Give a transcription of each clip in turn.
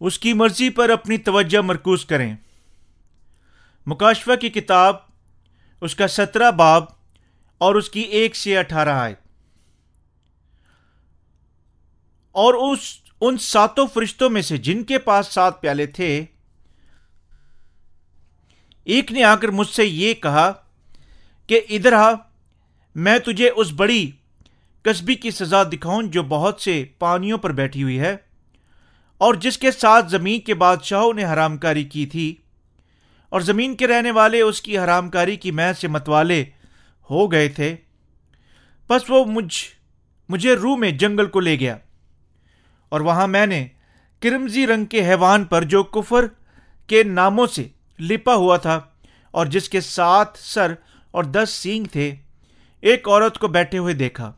اس کی مرضی پر اپنی توجہ مرکوز کریں۔ مکاشفہ کی کتاب، اس کا سترہ باب اور اس کی ایک سے اٹھارہ آئے اور اس، ان ساتوں فرشتوں میں سے جن کے پاس سات پیالے تھے، ایک نے آ کر مجھ سے یہ کہا کہ، ادھر آ، میں تجھے اس بڑی قصبی کی سزا دکھاؤں جو بہت سے پانیوں پر بیٹھی ہوئی ہے۔ اور جس کے ساتھ زمین کے بادشاہوں نے حرام کاری کی تھی، اور زمین کے رہنے والے اس کی حرام کاری کی میں سے متوالے ہو گئے تھے، بس وہ مجھ، مجھے روح میں جنگل کو لے گیا۔ اور وہاں میں نے کرمزی رنگ کے حیوان پر جو کفر کے ناموں سے لپا ہوا تھا، اور جس کے ساتھ سر اور دس سینگ تھے، ایک عورت کو بیٹھے ہوئے دیکھا۔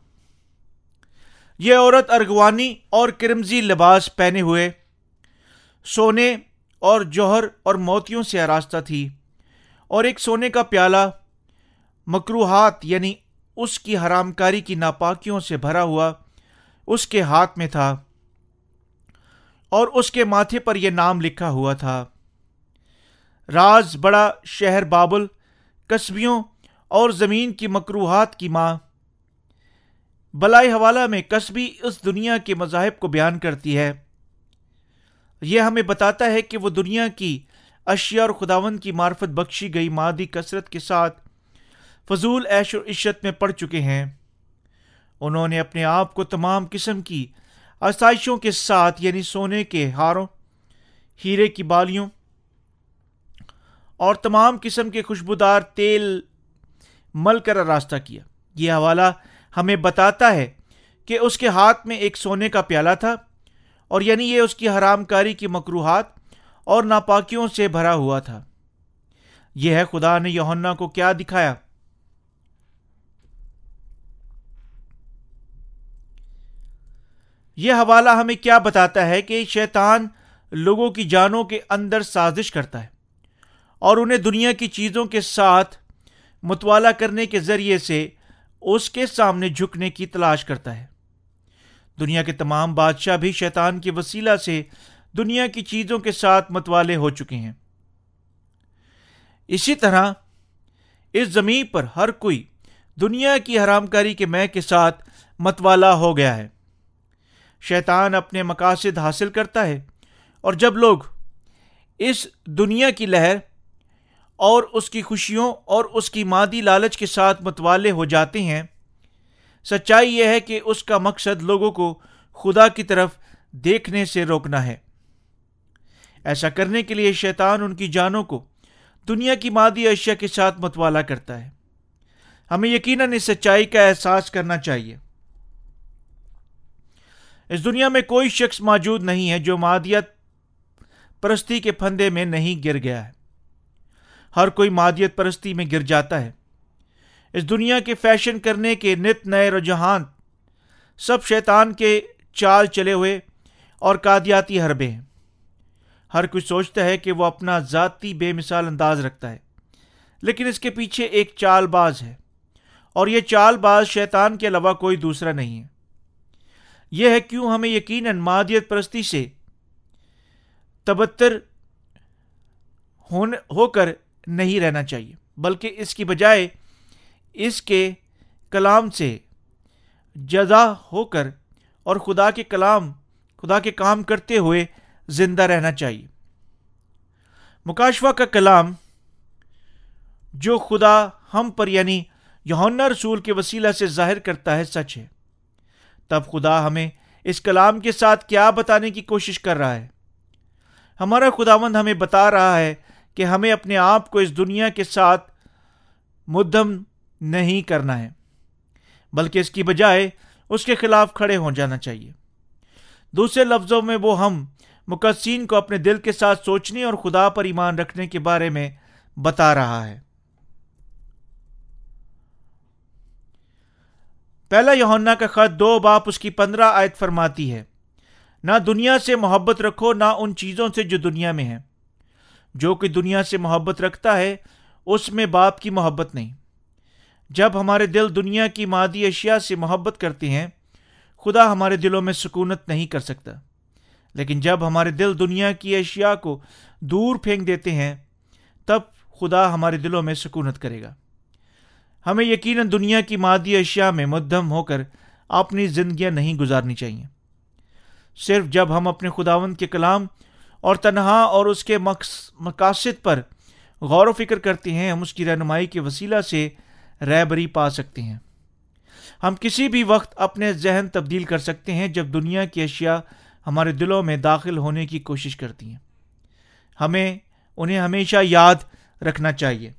یہ عورت ارغوانی اور کرمزی لباس پہنے ہوئے سونے اور جوہر اور موتیوں سے آراستہ تھی اور ایک سونے کا پیالہ مکروہات یعنی اس کی حرام کاری کی ناپاکیوں سے بھرا ہوا اس کے ہاتھ میں تھا اور اس کے ماتھے پر یہ نام لکھا ہوا تھا۔ راز بڑا شہر بابل، قصبیوں اور زمین کی مکروہات کی ماں۔ بلائی حوالہ میں قصبی اس دنیا کے مذاہب کو بیان کرتی ہے۔ یہ ہمیں بتاتا ہے کہ وہ دنیا کی اشیاء اور خداون کی معرفت بخشی گئی مادی کثرت کے ساتھ فضول عیش و عشت میں پڑ چکے ہیں۔ انہوں نے اپنے آپ کو تمام قسم کی آسائشوں کے ساتھ یعنی سونے کے ہاروں، ہیرے کی بالیوں اور تمام قسم کے خوشبودار تیل مل کر راستہ کیا۔ یہ حوالہ ہمیں بتاتا ہے کہ اس کے ہاتھ میں ایک سونے کا پیالہ تھا اور یعنی یہ اس کی حرام کاری کی مقروحات اور ناپاکیوں سے بھرا ہوا تھا۔ یہ ہے خدا نے یونا کو کیا دکھایا؟ یہ حوالہ ہمیں کیا بتاتا ہے کہ شیطان لوگوں کی جانوں کے اندر سازش کرتا ہے اور انہیں دنیا کی چیزوں کے ساتھ متوالا کرنے کے ذریعے سے اس کے سامنے جھکنے کی تلاش کرتا ہے۔ دنیا کے تمام بادشاہ بھی شیطان کے وسیلہ سے دنیا کی چیزوں کے ساتھ متوالے ہو چکے ہیں۔ اسی طرح اس زمین پر ہر کوئی دنیا کی حرام کاری کے میں کے ساتھ متوالا ہو گیا ہے۔ شیطان اپنے مقاصد حاصل کرتا ہے اور جب لوگ اس دنیا کی لہر اور اس کی خوشیوں اور اس کی مادی لالچ کے ساتھ متوالے ہو جاتے ہیں۔ سچائی یہ ہے کہ اس کا مقصد لوگوں کو خدا کی طرف دیکھنے سے روکنا ہے۔ ایسا کرنے کے لیے شیطان ان کی جانوں کو دنیا کی مادی اشیاء کے ساتھ متوالا کرتا ہے۔ ہمیں یقیناً اس سچائی کا احساس کرنا چاہیے۔ اس دنیا میں کوئی شخص موجود نہیں ہے جو مادیت پرستی کے پھندے میں نہیں گر گیا ہے۔ ہر کوئی مادیت پرستی میں گر جاتا ہے۔ اس دنیا کے فیشن کرنے کے نت نئے رجحان، سب شیطان کے چال چلے ہوئے اور قادیاتی حربے ہیں۔ ہر کوئی سوچتا ہے کہ وہ اپنا ذاتی بے مثال انداز رکھتا ہے، لیکن اس کے پیچھے ایک چال باز ہے۔ اور یہ چال باز شیطان کے علاوہ کوئی دوسرا نہیں ہے۔ یہ ہے کیوں ہمیں یقیناً مادیت پرستی سے تبتر ہو کر نہیں رہنا چاہیے۔ بلکہ اس کی بجائے اس کے کلام سے جزا ہو کر اور خدا کے کلام، خدا کے کام کرتے ہوئے زندہ رہنا چاہیے۔ مکاشوہ کا کلام جو خدا ہم پر یعنی یونا رسول کے وسیلہ سے ظاہر کرتا ہے سچ ہے۔ تب خدا ہمیں اس کلام کے ساتھ کیا بتانے کی کوشش کر رہا ہے۔ ہمارا خداوند ہمیں بتا رہا ہے کہ ہمیں اپنے آپ کو اس دنیا کے ساتھ مدم نہیں کرنا ہے، بلکہ اس کی بجائے اس کے خلاف کھڑے ہو جانا چاہیے۔ دوسرے لفظوں میں وہ ہم مقصین کو اپنے دل کے ساتھ سوچنے اور خدا پر ایمان رکھنے کے بارے میں بتا رہا ہے۔ پہلا یونا کا خط دو باپ اس کی پندرہ آیت فرماتی ہے، نہ دنیا سے محبت رکھو، نہ ان چیزوں سے جو دنیا میں ہیں۔ جو کہ دنیا سے محبت رکھتا ہے، اس میں باپ کی محبت نہیں۔ جب ہمارے دل دنیا کی مادی اشیاء سے محبت کرتے ہیں، خدا ہمارے دلوں میں سکونت نہیں کر سکتا۔ لیکن جب ہمارے دل دنیا کی اشیاء کو دور پھینک دیتے ہیں، تب خدا ہمارے دلوں میں سکونت کرے گا۔ ہمیں یقیناً دنیا کی مادی اشیاء میں مدم ہو کر اپنی زندگیاں نہیں گزارنی چاہیے۔ صرف جب ہم اپنے خداون کے کلام اور تنہا اور اس کے مقاصد پر غور و فکر کرتے ہیں، ہم اس کی رہنمائی کے وسیلہ سے رہبری پا سکتے ہیں۔ ہم کسی بھی وقت اپنے ذہن تبدیل کر سکتے ہیں جب دنیا کی اشیاء ہمارے دلوں میں داخل ہونے کی کوشش کرتی ہیں۔ ہمیں، انہیں ہمیشہ یاد رکھنا چاہیے۔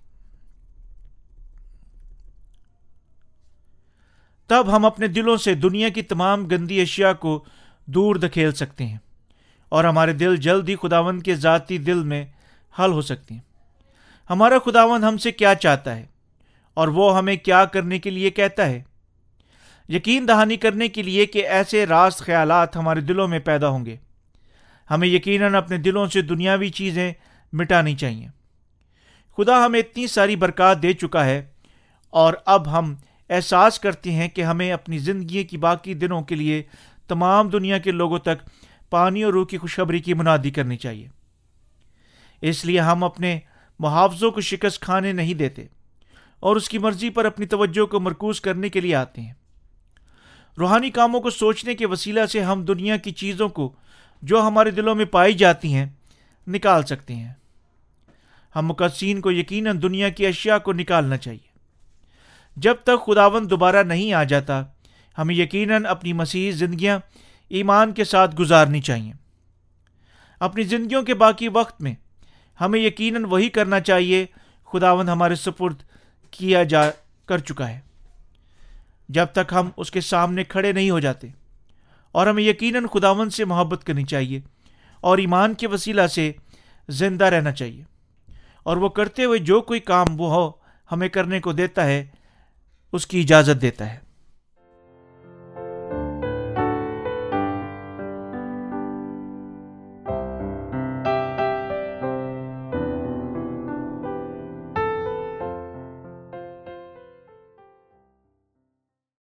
تب ہم اپنے دلوں سے دنیا کی تمام گندی اشیاء کو دور دکھیل سکتے ہیں۔ اور ہمارے دل جلد ہی خداون کے ذاتی دل میں حل ہو سکتے ہیں۔ ہمارا خداون ہم سے کیا چاہتا ہے اور وہ ہمیں کیا کرنے کے لیے کہتا ہے؟ یقین دہانی کرنے کے لیے کہ ایسے راست خیالات ہمارے دلوں میں پیدا ہوں گے۔ ہمیں یقیناً اپنے دلوں سے دنیاوی چیزیں مٹانی چاہیے۔ خدا ہمیں اتنی ساری برکات دے چکا ہے اور اب ہم احساس کرتے ہیں کہ ہمیں اپنی زندگی کی باقی دنوں کے لیے تمام دنیا کے لوگوں تک پانی اور روح کی خوشخبری کی منادی کرنی چاہیے۔ اس لیے ہم اپنے محافظوں کو شکست کھانے نہیں دیتے اور اس کی مرضی پر اپنی توجہ کو مرکوز کرنے کے لیے آتے ہیں۔ روحانی کاموں کو سوچنے کے وسیلہ سے ہم دنیا کی چیزوں کو جو ہمارے دلوں میں پائی جاتی ہیں نکال سکتے ہیں۔ ہم مقدسین کو یقیناً دنیا کی اشیاء کو نکالنا چاہیے۔ جب تک خداون دوبارہ نہیں آ جاتا، ہمیں یقیناً اپنی مسیح زندگیاں ایمان کے ساتھ گزارنی چاہیے۔ اپنی زندگیوں کے باقی وقت میں ہمیں یقیناً وہی کرنا چاہیے خداون ہمارے سپرد کیا جا کر چکا ہے۔ جب تک ہم اس کے سامنے کھڑے نہیں ہو جاتے، اور ہمیں یقیناً خداون سے محبت کرنی چاہیے، اور ایمان کے وسیلہ سے زندہ رہنا چاہیے۔ اور وہ کرتے ہوئے جو کوئی کام وہ ہو ہمیں کرنے کو دیتا ہے، اس کی اجازت دیتا ہے۔